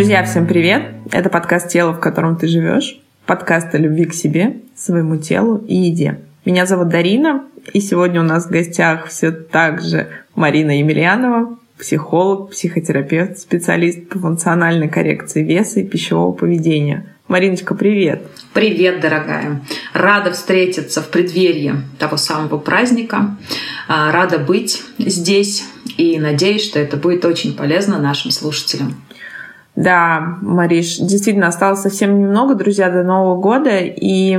Друзья, всем привет! Это подкаст «Тело, в котором ты живешь». Подкаст о любви к себе, своему телу и еде. Меня зовут Дарина, и сегодня у нас в гостях все так же Марина Емельянова, психолог, психотерапевт, специалист по функциональной коррекции веса и пищевого поведения. Мариночка, привет! Привет, дорогая! Рада встретиться в преддверии того самого праздника. А, рада быть здесь и надеюсь, что это будет очень полезно нашим слушателям. Да, Мариш, действительно осталось совсем немного, друзья, до Нового года, и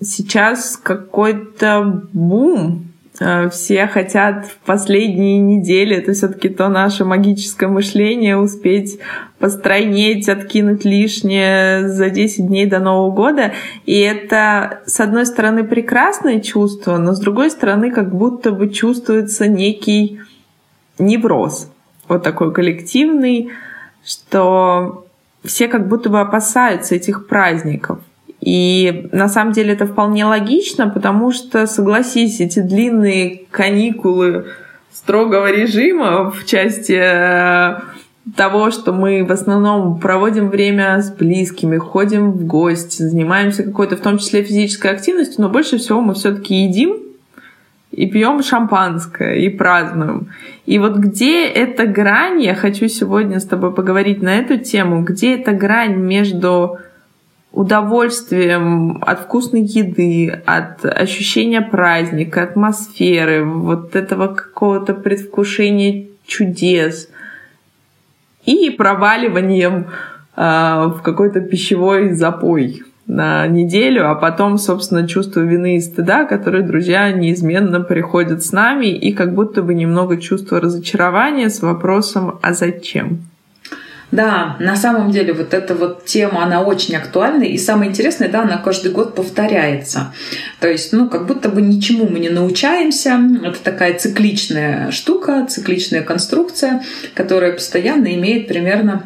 сейчас какой-то бум Э, все хотят в последние недели, это все-таки то наше магическое мышление, успеть постройнеть, откинуть лишнее за 10 дней до Нового года. И это, с одной стороны, прекрасное чувство, но с другой стороны, как будто бы чувствуется некий невроз, вот такой коллективный, что все как будто бы опасаются этих праздников. И на самом деле это вполне логично, потому что, согласись, эти длинные каникулы строгого режима в части э, того, что мы в основном проводим время с близкими, ходим в гости, занимаемся какой-то, в том числе физической активностью, но больше всего мы все-таки едим и пьем шампанское и празднуем. И вот где эта грань, я хочу сегодня с тобой поговорить на эту тему, где эта грань между удовольствием от вкусной еды, от ощущения праздника, атмосферы, вот этого какого-то предвкушения чудес и проваливанием э, в какой-то пищевой запой на неделю, а потом, собственно, чувство вины и стыда, которые, друзья, неизменно приходят с нами, и как будто бы немного чувство разочарования с вопросом «а зачем?». Да, на самом деле вот эта вот тема, она очень актуальна. И самое интересное, да, она каждый год повторяется. То есть, ну, как будто бы ничему мы не научаемся. Это такая цикличная штука, цикличная конструкция, которая постоянно имеет примерно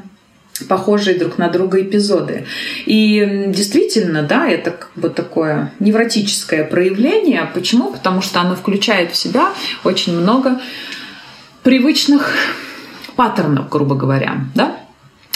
похожие друг на друга эпизоды. И действительно, да, это как бы такое невротическое проявление. Почему? Потому что оно включает в себя очень много привычных паттернов, грубо говоря, да,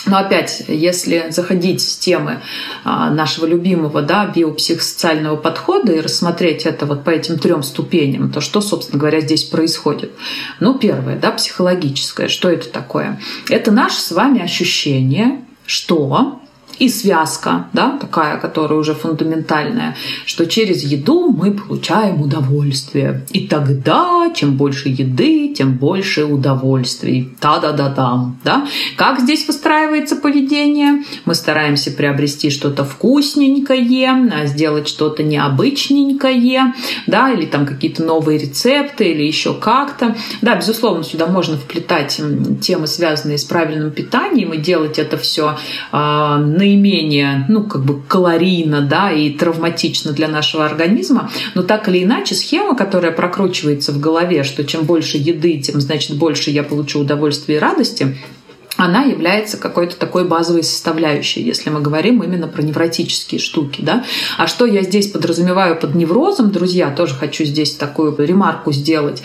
но опять, если заходить с темы а, нашего любимого да, биопсихосоциального подхода и рассмотреть это вот по этим трем ступеням, то что, собственно говоря, здесь происходит? Ну, первое, да, психологическое. Что это такое? Это наше с вами ощущение, что и связка, да, такая, которая уже фундаментальная, что через еду мы получаем удовольствие. И тогда, чем больше еды, тем больше удовольствий. Та-да-да-дам, да. Как здесь выстраивается поведение? Мы стараемся приобрести что-то вкусненькое, а сделать что-то необычненькое, да, или там какие-то новые рецепты, или еще как-то. Да, безусловно, сюда можно вплетать темы, связанные с правильным питанием, и делать это все на наименее, ну, как бы калорийно, да, и травматично для нашего организма, но так или иначе схема, которая прокручивается в голове, что чем больше еды, тем, значит, больше я получу удовольствия и радости, она является какой-то такой базовой составляющей, если мы говорим именно про невротические штуки. Да? А что я здесь подразумеваю под неврозом, друзья, тоже хочу здесь такую ремарку сделать.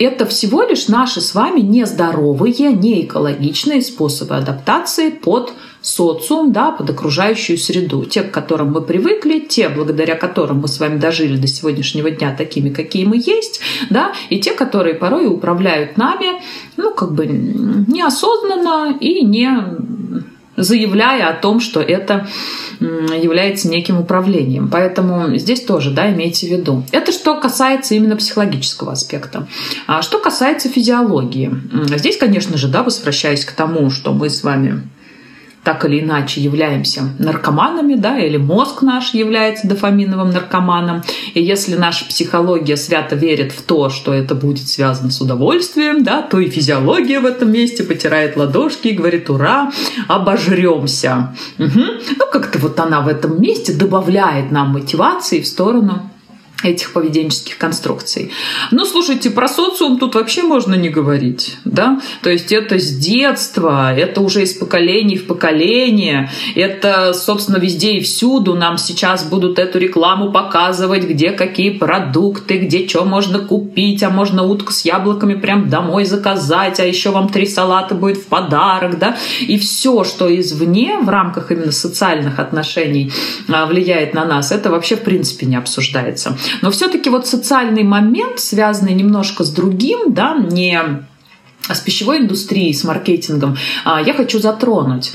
Это всего лишь наши с вами нездоровые, неэкологичные способы адаптации под социум, да, под окружающую среду. Те, к которым мы привыкли, те, благодаря которым мы с вами дожили до сегодняшнего дня такими, какие мы есть, да, и те, которые порой управляют нами, ну, как бы неосознанно и не заявляя о том, что это является неким управлением. Поэтому здесь тоже, да, имейте в виду. Это что касается именно психологического аспекта. А что касается физиологии. Здесь, конечно же, да, возвращаясь к тому, что мы с вами так или иначе являемся наркоманами, да, или мозг наш является дофаминовым наркоманом. И если наша психология свято верит в то, что это будет связано с удовольствием, да, то и физиология в этом месте потирает ладошки и говорит «Ура! Обожремся!» угу. Ну, как-то вот она в этом месте добавляет нам мотивации в сторону этих поведенческих конструкций. Ну, слушайте, про социум тут вообще можно не говорить, да? То есть это с детства, это уже из поколений в поколение, это, собственно, везде и всюду нам сейчас будут эту рекламу показывать, где какие продукты, где что можно купить, а можно утку с яблоками прям домой заказать, а еще вам три салата будет в подарок, да? И все, что извне в рамках именно социальных отношений а, влияет на нас, это вообще в принципе не обсуждается. Но все-таки вот социальный момент, связанный немножко с другим, да, не с пищевой индустрией, с маркетингом, а, я хочу затронуть.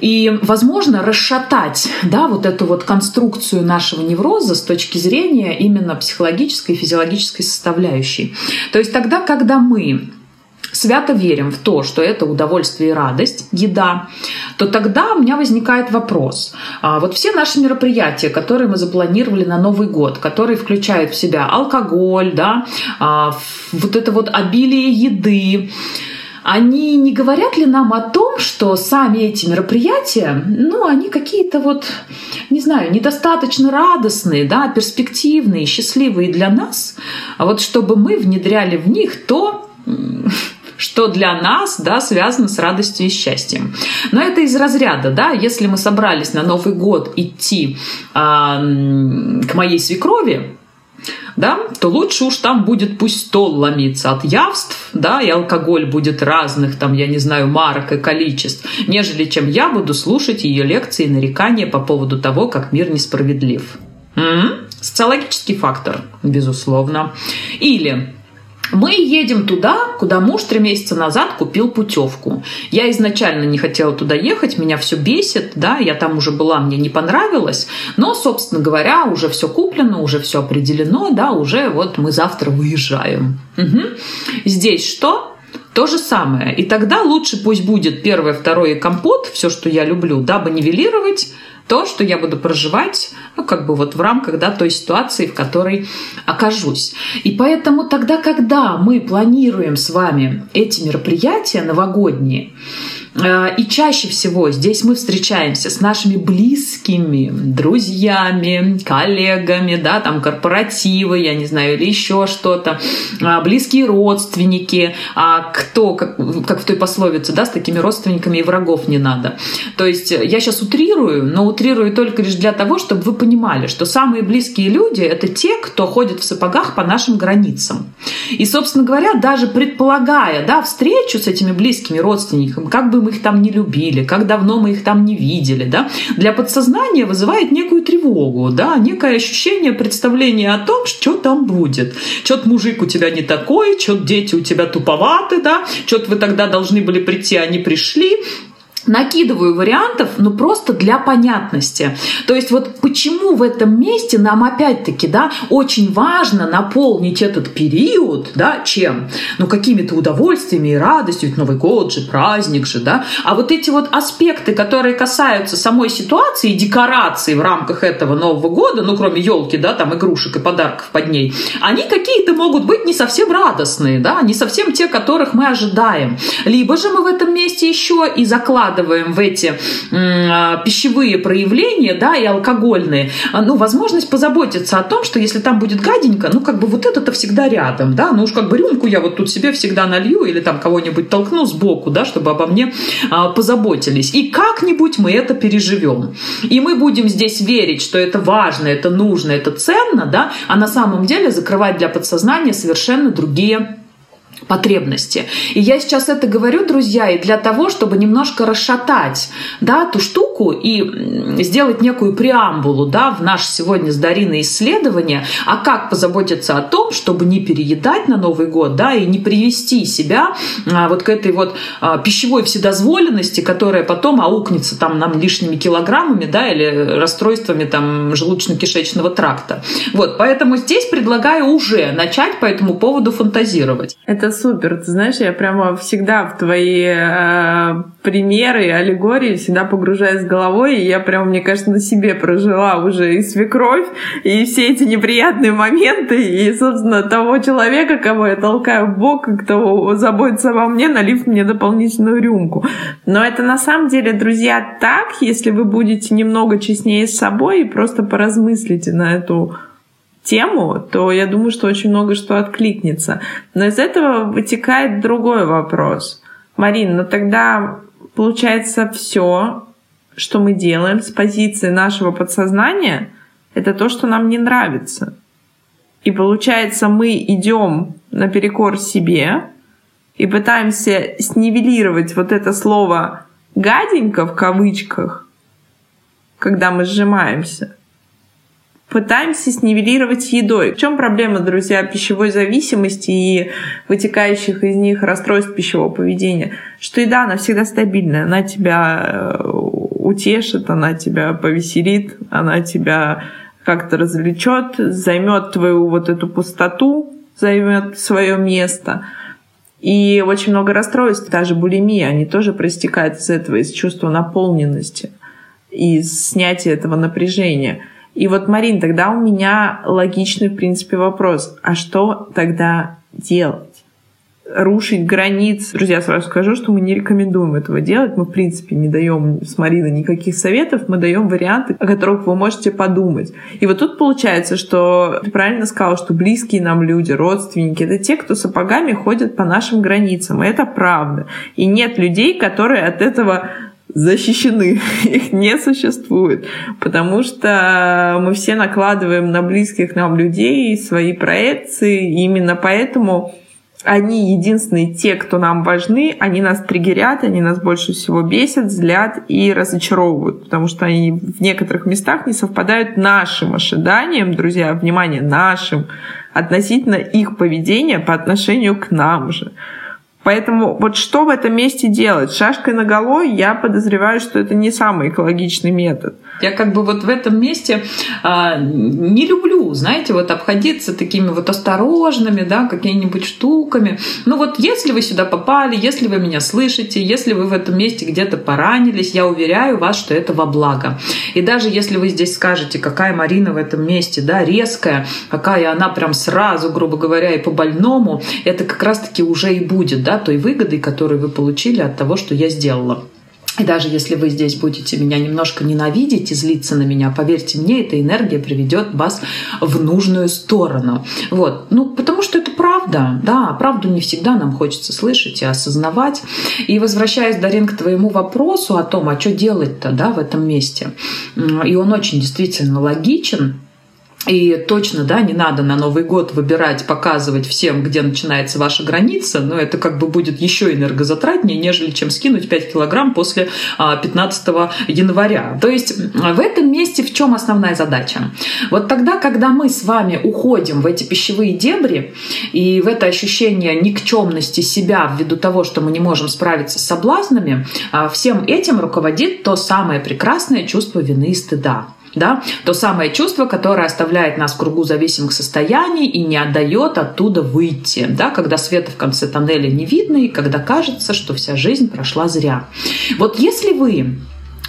И, возможно, расшатать да, вот эту вот конструкцию нашего невроза с точки зрения именно психологической и физиологической составляющей. То есть тогда, когда мы свято верим в то, что это удовольствие и радость, еда, то тогда у меня возникает вопрос. А вот все наши мероприятия, которые мы запланировали на Новый год, которые включают в себя алкоголь, да, а, вот это вот обилие еды, они не говорят ли нам о том, что сами эти мероприятия, ну, они какие-то вот, не знаю, недостаточно радостные, да, перспективные, счастливые для нас, а вот чтобы мы внедряли в них то, что для нас да, связано с радостью и счастьем. Но это из разряда, да, если мы собрались на Новый год идти а, к моей свекрови, да, то лучше уж там будет пусть стол ломиться от явств, да, и алкоголь будет разных, там, я не знаю, марок и количеств, нежели чем я буду слушать ее лекции и нарекания по поводу того, как мир несправедлив. М-м? Социологический фактор, безусловно. Или мы едем туда, куда муж три месяца назад купил путевку. Я изначально не хотела туда ехать, меня все бесит, да, я там уже была, мне не понравилось, но, собственно говоря, уже все куплено, уже все определено, да, уже вот мы завтра выезжаем. Угу. Здесь что? То же самое. И тогда лучше пусть будет первое, второе компот, все, что я люблю, дабы нивелировать то, что я буду проживать, ну, как бы вот в рамках, да, той ситуации, в которой окажусь. И поэтому тогда, когда мы планируем с вами эти мероприятия новогодние, и чаще всего здесь мы встречаемся с нашими близкими, друзьями, коллегами, да, там корпоративы, я не знаю, или еще что-то, а, близкие родственники, а кто, как, как в той пословице, да, с такими родственниками и врагов не надо. То есть я сейчас утрирую, но утрирую только лишь для того, чтобы вы понимали, что самые близкие люди — это те, кто ходит в сапогах по нашим границам. И, собственно говоря, даже предполагая да, встречу с этими близкими родственниками, как бы мы их там не любили, как давно мы их там не видели, да, для подсознания вызывает некую тревогу, да, некое ощущение, представление о том, что там будет. Что-то мужик у тебя не такой, что-то дети у тебя туповаты, да, что-то вы тогда должны были прийти, а не пришли накидываю вариантов, но просто для понятности. То есть вот почему в этом месте нам опять-таки, да, очень важно наполнить этот период, да, чем? Ну, какими-то удовольствиями и радостью, ведь Новый год же, праздник же, да. А вот эти вот аспекты, которые касаются самой ситуации, декорации в рамках этого Нового года, ну, кроме елки, да, там игрушек и подарков под ней, они какие-то могут быть не совсем радостные, да, не совсем те, которых мы ожидаем. Либо же мы в этом месте еще и закладываем вкладываем в эти а, пищевые проявления, да, и алкогольные, а, ну, возможность позаботиться о том, что если там будет гаденько, ну, как бы вот это-то всегда рядом, да, ну уж как бы рюмку я вот тут себе всегда налью или там кого-нибудь толкну сбоку, да, чтобы обо мне а, позаботились. И как-нибудь мы это переживем. И мы будем здесь верить, что это важно, это нужно, это ценно, да, а на самом деле закрывать для подсознания совершенно другие потребности. И я сейчас это говорю, друзья, и для того, чтобы немножко расшатать да, ту штуку и сделать некую преамбулу да, в наше сегодня с Дариной исследование, а как позаботиться о том, чтобы не переедать на Новый год да, и не привести себя а, вот к этой вот а, пищевой вседозволенности, которая потом аукнется там нам лишними килограммами да, или расстройствами там желудочно-кишечного тракта. Вот, поэтому здесь предлагаю уже начать по этому поводу фантазировать. Это супер. Ты знаешь, я прямо всегда в твои э, примеры, аллегории всегда погружаюсь головой, и я прямо, мне кажется, на себе прожила уже и свекровь, и все эти неприятные моменты, и, собственно, того человека, кого я толкаю в бок, кто заботится обо мне, налив мне дополнительную рюмку. Но это на самом деле, друзья, так, если вы будете немного честнее с собой и просто поразмыслите на эту тему, то я думаю, что очень много что откликнется. Но из этого вытекает другой вопрос. Марин, ну тогда получается все, что мы делаем с позиции нашего подсознания, это то, что нам не нравится. И получается, мы идем наперекор себе и пытаемся снивелировать вот это слово гаденько в кавычках, когда мы сжимаемся пытаемся снивелировать едой. В чем проблема, друзья, пищевой зависимости и вытекающих из них расстройств пищевого поведения? Что еда, она всегда стабильная, она тебя э, утешит, она тебя повеселит, она тебя как-то развлечет, займет твою вот эту пустоту, займет свое место. И очень много расстройств, даже булимия, они тоже проистекают из этого, из чувства наполненности, из снятия этого напряжения – и вот, Марин, тогда у меня логичный, в принципе, вопрос. А что тогда делать? рушить границ. Друзья, сразу скажу, что мы не рекомендуем этого делать. Мы, в принципе, не даем с Мариной никаких советов, мы даем варианты, о которых вы можете подумать. И вот тут получается, что ты правильно сказал, что близкие нам люди, родственники, это те, кто сапогами ходят по нашим границам. И это правда. И нет людей, которые от этого защищены, их не существует, потому что мы все накладываем на близких нам людей свои проекции, и именно поэтому они единственные те, кто нам важны, они нас триггерят, они нас больше всего бесят, злят и разочаровывают, потому что они в некоторых местах не совпадают нашим ожиданиям, друзья, внимание, нашим, относительно их поведения по отношению к нам же. Поэтому вот что в этом месте делать? Шашкой на голове я подозреваю, что это не самый экологичный метод. Я как бы вот в этом месте а, не люблю, знаете, вот обходиться такими вот осторожными, да, какими-нибудь штуками. Ну вот если вы сюда попали, если вы меня слышите, если вы в этом месте где-то поранились, я уверяю вас, что это во благо. И даже если вы здесь скажете, какая Марина в этом месте, да, резкая, какая она прям сразу, грубо говоря, и по больному, это как раз-таки уже и будет, да, той выгодой, которую вы получили от того, что я сделала. И даже если вы здесь будете меня немножко ненавидеть и злиться на меня, поверьте мне, эта энергия приведет вас в нужную сторону. Вот. Ну, потому что это правда. Да, правду не всегда нам хочется слышать и осознавать. И возвращаясь, Дарин, к твоему вопросу о том, а что делать-то да, в этом месте. И он очень действительно логичен. И точно, да, не надо на Новый год выбирать, показывать всем, где начинается ваша граница, но это как бы будет еще энергозатратнее, нежели чем скинуть 5 килограмм после 15 а, января. То есть в этом месте в чем основная задача? Вот тогда, когда мы с вами уходим в эти пищевые дебри и в это ощущение никчемности себя ввиду того, что мы не можем справиться с соблазнами, а, всем этим руководит то самое прекрасное чувство вины и стыда да, то самое чувство, которое оставляет нас в кругу зависимых состояний и не отдает оттуда выйти, да, когда света в конце тоннеля не видно и когда кажется, что вся жизнь прошла зря. Вот если вы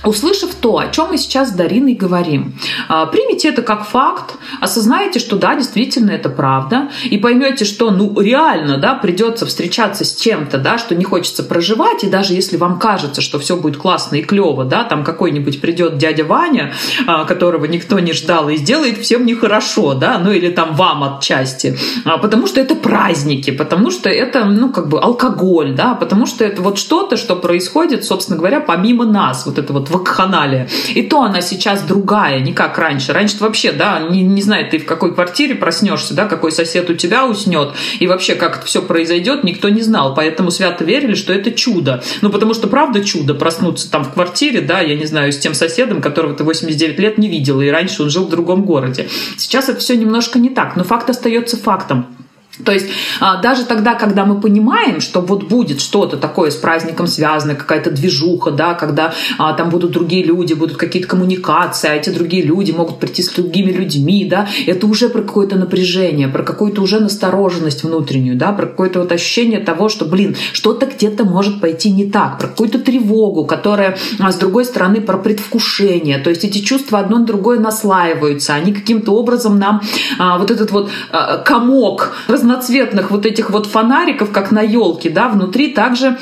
Услышав то, о чем мы сейчас с Дариной говорим, а, примите это как факт, осознаете, что да, действительно это правда, и поймете, что ну реально, да, придется встречаться с чем-то, да, что не хочется проживать, и даже если вам кажется, что все будет классно и клево, да, там какой-нибудь придет дядя Ваня, а, которого никто не ждал, и сделает всем нехорошо, да, ну или там вам отчасти, а, потому что это праздники, потому что это, ну, как бы алкоголь, да, потому что это вот что-то, что происходит, собственно говоря, помимо нас, вот это вот вот вакханалия. И то она сейчас другая, не как раньше. Раньше вообще, да, не, не знаю, ты в какой квартире проснешься, да, какой сосед у тебя уснет, и вообще как это все произойдет, никто не знал. Поэтому свято верили, что это чудо. Ну, потому что правда чудо проснуться там в квартире, да, я не знаю, с тем соседом, которого ты 89 лет не видела, и раньше он жил в другом городе. Сейчас это все немножко не так, но факт остается фактом. То есть а, даже тогда, когда мы понимаем, что вот будет что-то такое с праздником связанное, какая-то движуха, да, когда а, там будут другие люди, будут какие-то коммуникации, а эти другие люди могут прийти с другими людьми, да, это уже про какое-то напряжение, про какую-то уже настороженность внутреннюю, да, про какое-то вот ощущение того, что, блин, что-то где-то может пойти не так, про какую-то тревогу, которая, а, с другой стороны, про предвкушение, то есть эти чувства одно на другое наслаиваются, они каким-то образом нам а, вот этот вот а, комок разноцветных вот этих вот фонариков, как на елке, да, внутри также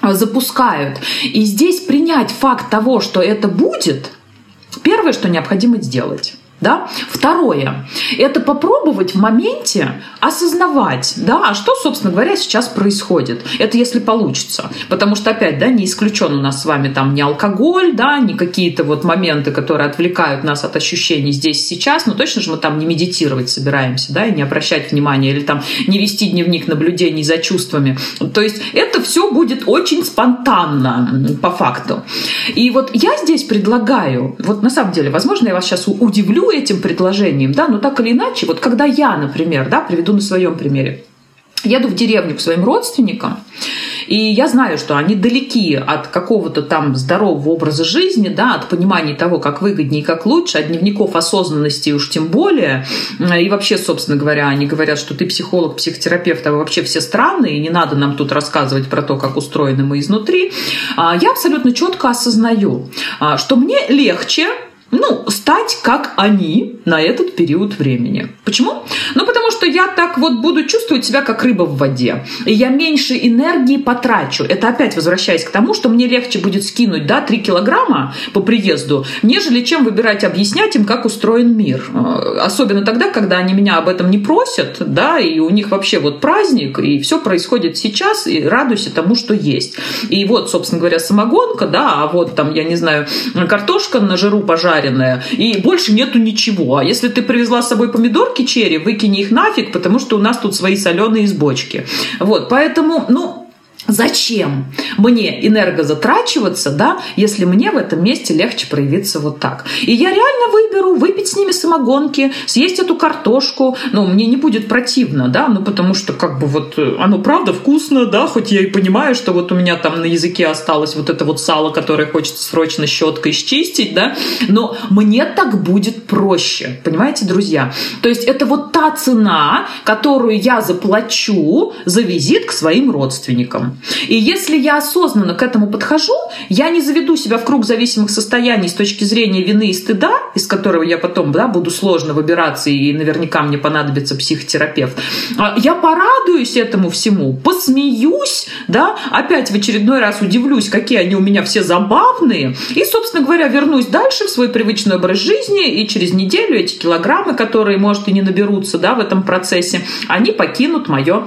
а, запускают. И здесь принять факт того, что это будет, первое, что необходимо сделать Да? Второе – это попробовать в моменте осознавать, да, а что, собственно говоря, сейчас происходит. Это если получится. Потому что, опять, да, не исключен у нас с вами там не алкоголь, да, не какие-то вот моменты, которые отвлекают нас от ощущений здесь сейчас, но точно же мы там не медитировать собираемся, да, и не обращать внимания, или там не вести дневник наблюдений за чувствами. То есть это все будет очень спонтанно, по факту. И вот я здесь предлагаю, вот на самом деле, возможно, я вас сейчас удивлю этим предложением, да, но так или иначе, вот когда я, например, да, приведу на своем примере, еду в деревню к своим родственникам, и я знаю, что они далеки от какого-то там здорового образа жизни, да, от понимания того, как выгоднее и как лучше, от дневников осознанности уж тем более. И вообще, собственно говоря, они говорят, что ты психолог, психотерапевт, а вообще все странные, и не надо нам тут рассказывать про то, как устроены мы изнутри. А я абсолютно четко осознаю, а, что мне легче ну, стать как они на этот период времени. Почему? Ну, потому что я так вот буду чувствовать себя как рыба в воде. И я меньше энергии потрачу. Это опять возвращаясь к тому, что мне легче будет скинуть, да, 3 килограмма по приезду, нежели чем выбирать, объяснять им, как устроен мир. Э, особенно тогда, когда они меня об этом не просят, да, и у них вообще вот праздник, и все происходит сейчас, и радуйся тому, что есть. И вот, собственно говоря, самогонка, да, а вот там, я не знаю, картошка на жиру пожарить, жареное, и больше нету ничего. А если ты привезла с собой помидорки черри, выкини их нафиг, потому что у нас тут свои соленые из бочки. Вот, поэтому, ну, Зачем мне энергозатрачиваться, да, если мне в этом месте легче проявиться вот так? И я реально выберу выпить с ними самогонки, съесть эту картошку. Ну, мне не будет противно, да, ну, потому что как бы вот э, оно правда вкусно, да, хоть я и понимаю, что вот у меня там на языке осталось вот это вот сало, которое хочется срочно щеткой счистить, да, но мне так будет проще, понимаете, друзья? То есть это вот та цена, которую я заплачу за визит к своим родственникам. И если я осознанно к этому подхожу, я не заведу себя в круг зависимых состояний с точки зрения вины и стыда, из которого я потом да, буду сложно выбираться, и наверняка мне понадобится психотерапевт. А я порадуюсь этому всему, посмеюсь, да, опять в очередной раз удивлюсь, какие они у меня все забавные, и, собственно говоря, вернусь дальше в свой привычный образ жизни, и через неделю эти килограммы, которые, может, и не наберутся да, в этом процессе, они покинут мое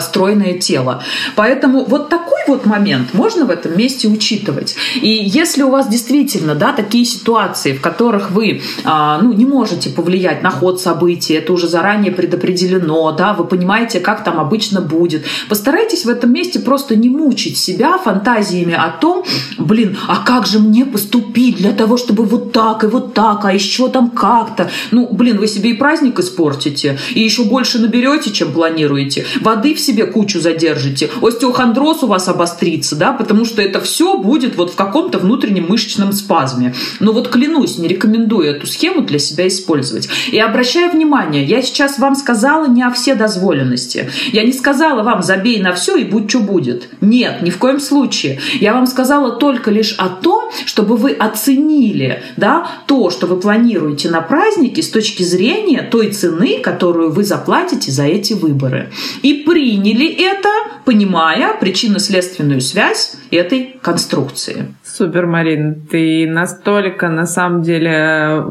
стройное тело. Поэтому вот такой вот момент можно в этом месте учитывать. И если у вас действительно да, такие ситуации, в которых вы а, ну, не можете повлиять на ход событий, это уже заранее предопределено, да, вы понимаете, как там обычно будет, постарайтесь в этом месте просто не мучить себя фантазиями о том, блин, а как же мне поступить для того, чтобы вот так и вот так, а еще там как-то. Ну, блин, вы себе и праздник испортите, и еще больше наберете, чем планируете. Воды в себе кучу задержите, остеохондроз у вас обострится, да, потому что это все будет вот в каком-то внутреннем мышечном спазме. Но вот клянусь, не рекомендую эту схему для себя использовать. И обращаю внимание, я сейчас вам сказала не о все дозволенности. Я не сказала вам забей на все и будь что будет. Нет, ни в коем случае. Я вам сказала только лишь о том, чтобы вы оценили да, то, что вы планируете на празднике с точки зрения той цены, которую вы заплатите за эти выборы. И при приняли это, понимая причинно-следственную связь этой конструкции. Супер, Марин, ты настолько на самом деле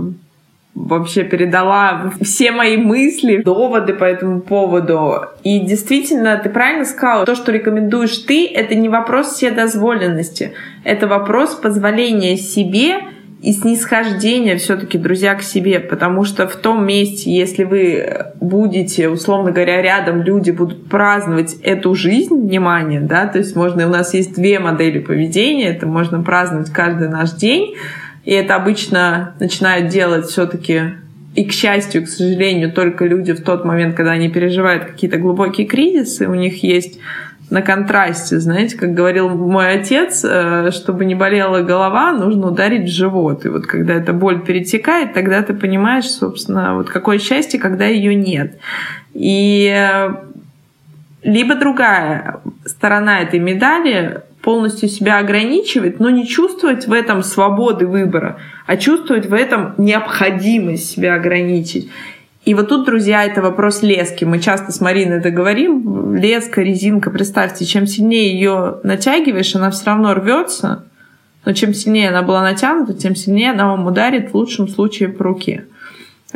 вообще передала все мои мысли, доводы по этому поводу. И действительно, ты правильно сказала, то, что рекомендуешь ты, это не вопрос вседозволенности, это вопрос позволения себе и снисхождение все-таки, друзья, к себе, потому что в том месте, если вы будете, условно говоря, рядом, люди будут праздновать эту жизнь, внимание, да, то есть можно, у нас есть две модели поведения, это можно праздновать каждый наш день, и это обычно начинают делать все-таки и, к счастью, к сожалению, только люди в тот момент, когда они переживают какие-то глубокие кризисы, у них есть на контрасте, знаете, как говорил мой отец, э, чтобы не болела голова, нужно ударить в живот. И вот когда эта боль перетекает, тогда ты понимаешь, собственно, вот какое счастье, когда ее нет. И э, либо другая сторона этой медали полностью себя ограничивать, но не чувствовать в этом свободы выбора, а чувствовать в этом необходимость себя ограничить. И вот тут, друзья, это вопрос лески. Мы часто с Мариной это говорим. Леска, резинка, представьте, чем сильнее ее натягиваешь, она все равно рвется. Но чем сильнее она была натянута, тем сильнее она вам ударит в лучшем случае по руке.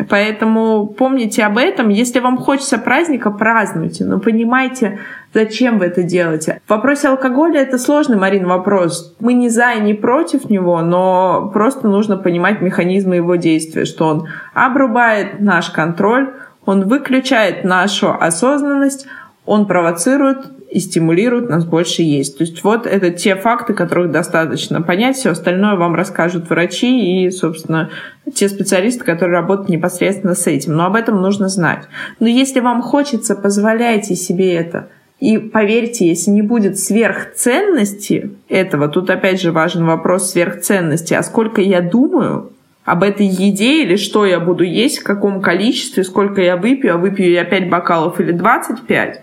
Поэтому помните об этом. Если вам хочется праздника, празднуйте, но понимайте, зачем вы это делаете. В вопросе алкоголя это сложный, Марин, вопрос. Мы не за и не против него, но просто нужно понимать механизмы его действия, что он обрубает наш контроль, он выключает нашу осознанность, он провоцирует и стимулирует нас больше есть. То есть вот это те факты, которых достаточно понять. Все остальное вам расскажут врачи и, собственно, те специалисты, которые работают непосредственно с этим. Но об этом нужно знать. Но если вам хочется, позволяйте себе это. И поверьте, если не будет сверхценности этого, тут опять же важен вопрос сверхценности, а сколько я думаю об этой еде или что я буду есть, в каком количестве, сколько я выпью, а выпью я 5 бокалов или 25,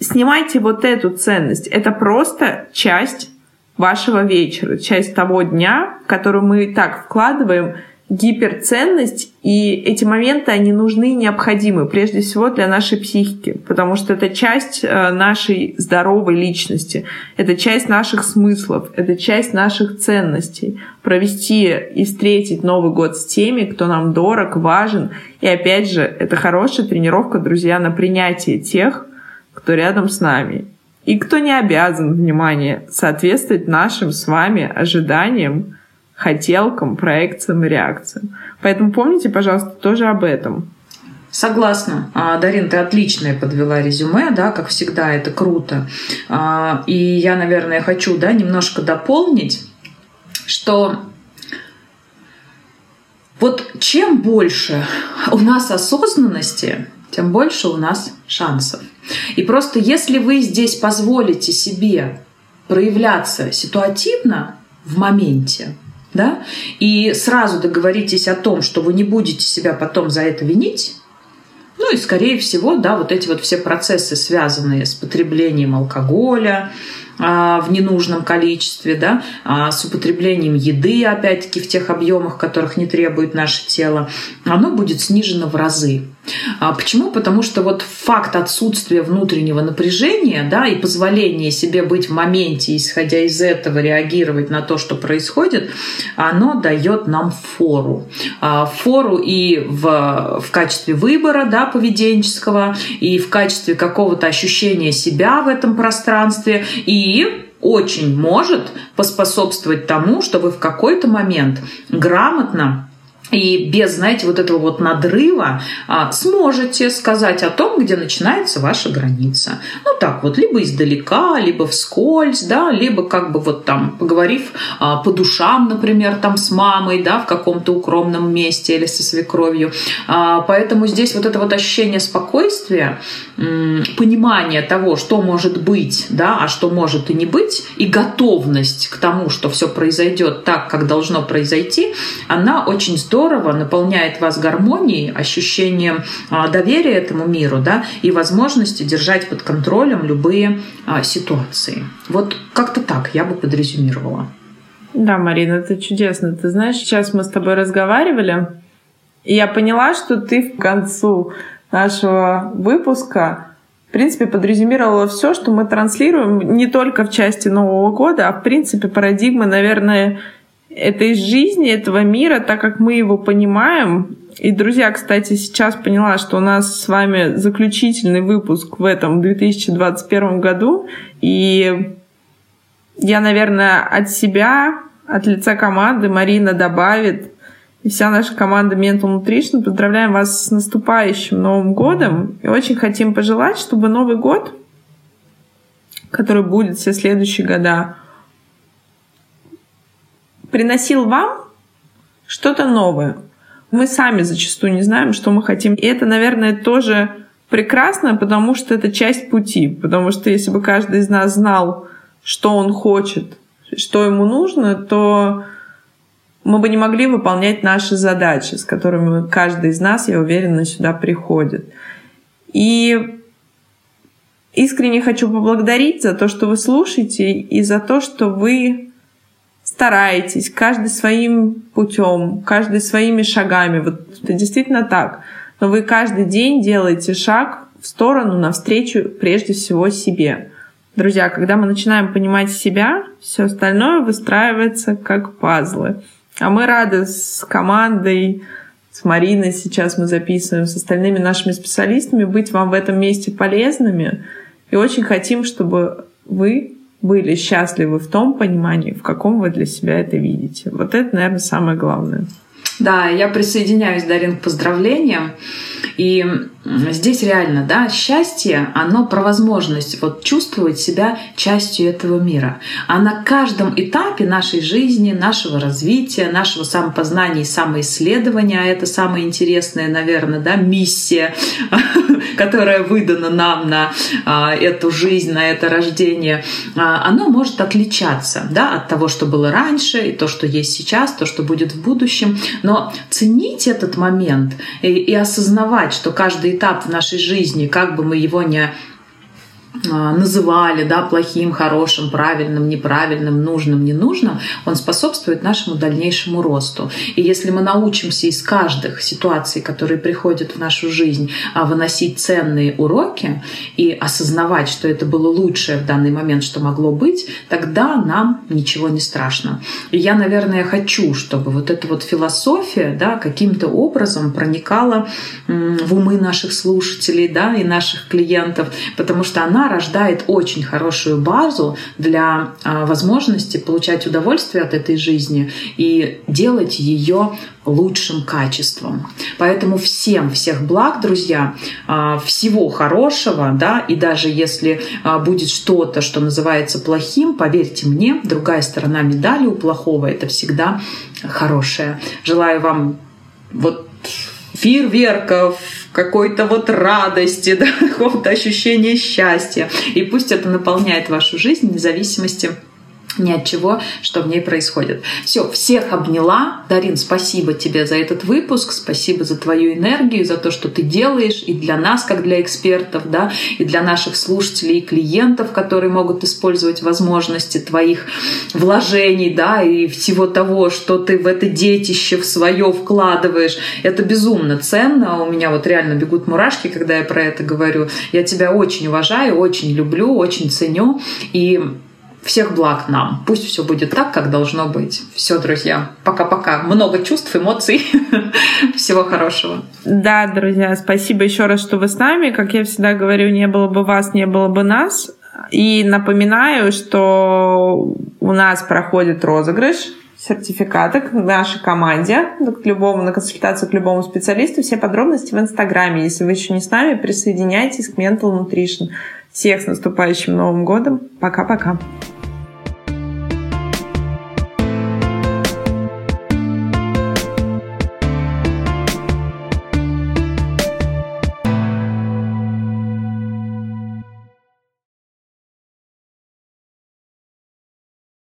снимайте вот эту ценность. Это просто часть вашего вечера, часть того дня, в который мы и так вкладываем гиперценность, и эти моменты, они нужны и необходимы, прежде всего для нашей психики, потому что это часть э, нашей здоровой личности, это часть наших смыслов, это часть наших ценностей. Провести и встретить Новый год с теми, кто нам дорог, важен, и опять же, это хорошая тренировка, друзья, на принятие тех, кто рядом с нами, и кто не обязан, внимание, соответствовать нашим с вами ожиданиям, хотелкам, проекциям и реакциям. Поэтому помните, пожалуйста, тоже об этом. Согласна. А, Дарин, ты отличное подвела резюме, да, как всегда, это круто. А, и я, наверное, хочу, да, немножко дополнить, что вот чем больше у нас осознанности, тем больше у нас шансов. И просто если вы здесь позволите себе проявляться ситуативно в моменте, да, и сразу договоритесь о том, что вы не будете себя потом за это винить, ну и, скорее всего, да, вот эти вот все процессы, связанные с потреблением алкоголя, а, в ненужном количестве, да, а, с употреблением еды, опять-таки, в тех объемах, которых не требует наше тело, оно будет снижено в разы. А почему? Потому что вот факт отсутствия внутреннего напряжения да, и позволения себе быть в моменте, исходя из этого реагировать на то, что происходит, оно дает нам фору. Фору и в, в качестве выбора да, поведенческого, и в качестве какого-то ощущения себя в этом пространстве, и очень может поспособствовать тому, что вы в какой-то момент грамотно и без, знаете, вот этого вот надрыва а, сможете сказать о том, где начинается ваша граница. Ну так вот, либо издалека, либо вскользь, да, либо как бы вот там, поговорив а, по душам, например, там с мамой, да, в каком-то укромном месте или со свекровью. А, поэтому здесь вот это вот ощущение спокойствия, понимание того, что может быть, да, а что может и не быть, и готовность к тому, что все произойдет так, как должно произойти, она очень здорово наполняет вас гармонией, ощущением а, доверия этому миру, да, и возможностью держать под контролем любые а, ситуации. Вот как-то так я бы подрезюмировала. Да, Марина, это чудесно. Ты знаешь, сейчас мы с тобой разговаривали, и я поняла, что ты к концу нашего выпуска в принципе, подрезюмировала все, что мы транслируем не только в части Нового года, а в принципе парадигмы, наверное, этой жизни, этого мира, так как мы его понимаем. И, друзья, кстати, сейчас поняла, что у нас с вами заключительный выпуск в этом 2021 году. И я, наверное, от себя, от лица команды Марина добавит, и вся наша команда Mental Nutrition поздравляем вас с наступающим Новым годом. И очень хотим пожелать, чтобы Новый год, который будет все следующие года, приносил вам что-то новое. Мы сами зачастую не знаем, что мы хотим. И это, наверное, тоже прекрасно, потому что это часть пути. Потому что если бы каждый из нас знал, что он хочет, что ему нужно, то мы бы не могли выполнять наши задачи, с которыми каждый из нас, я уверена, сюда приходит. И искренне хочу поблагодарить за то, что вы слушаете, и за то, что вы стараетесь, каждый своим путем, каждый своими шагами. Вот это действительно так. Но вы каждый день делаете шаг в сторону, навстречу прежде всего себе. Друзья, когда мы начинаем понимать себя, все остальное выстраивается как пазлы. А мы рады с командой, с Мариной сейчас мы записываем, с остальными нашими специалистами, быть вам в этом месте полезными. И очень хотим, чтобы вы были счастливы в том понимании, в каком вы для себя это видите. Вот это, наверное, самое главное. Да, я присоединяюсь, Дарин, к поздравлениям. И здесь реально, да, счастье, оно про возможность вот чувствовать себя частью этого мира. А на каждом этапе нашей жизни, нашего развития, нашего самопознания и самоисследования, а это самая интересная, наверное, да, миссия, которая выдана нам на а, эту жизнь, на это рождение, а, оно может отличаться да, от того, что было раньше, и то, что есть сейчас, то, что будет в будущем. Но ценить этот момент и, и осознавать, что каждый этап в нашей жизни, как бы мы его а, называли да, плохим, хорошим, правильным, неправильным, нужным, ненужным, он способствует нашему дальнейшему росту. И если мы научимся из каждых ситуаций, которые приходят в нашу жизнь, а, выносить ценные уроки и осознавать, что это было лучшее в данный момент, что могло быть, тогда нам ничего не страшно. И я, наверное, хочу, чтобы вот эта вот философия да, каким-то образом проникала в умы наших слушателей да, и наших клиентов, потому что она рождает очень хорошую базу для а, возможности получать удовольствие от этой жизни и делать ее лучшим качеством. Поэтому всем всех благ, друзья, а, всего хорошего, да, и даже если а, будет что-то, что называется плохим, поверьте мне, другая сторона медали у плохого — это всегда хорошее. Желаю вам вот фейерверков, какой-то вот радости, да, какого-то ощущения счастья. И пусть это наполняет вашу жизнь вне зависимости ни от чего, что в ней происходит. Все, всех обняла. Дарин, спасибо тебе за этот выпуск, спасибо за твою энергию, за то, что ты делаешь и для нас, как для экспертов, да, и для наших слушателей и клиентов, которые могут использовать возможности твоих вложений, да, и всего того, что ты в это детище в свое вкладываешь. Это безумно ценно. У меня вот реально бегут мурашки, когда я про это говорю. Я тебя очень уважаю, очень люблю, очень ценю. И всех благ нам. Пусть все будет так, как должно быть. Все, друзья, пока-пока. Много чувств, эмоций. Всего хорошего. Да, друзья, спасибо еще раз, что вы с нами. Как я всегда говорю, не было бы вас, не было бы нас. И напоминаю, что у нас проходит розыгрыш сертификата к нашей команде, к любому, на консультацию к любому специалисту. Все подробности в Инстаграме. Если вы еще не с нами, присоединяйтесь к Mental Nutrition. Всех с наступающим Новым годом. Пока-пока.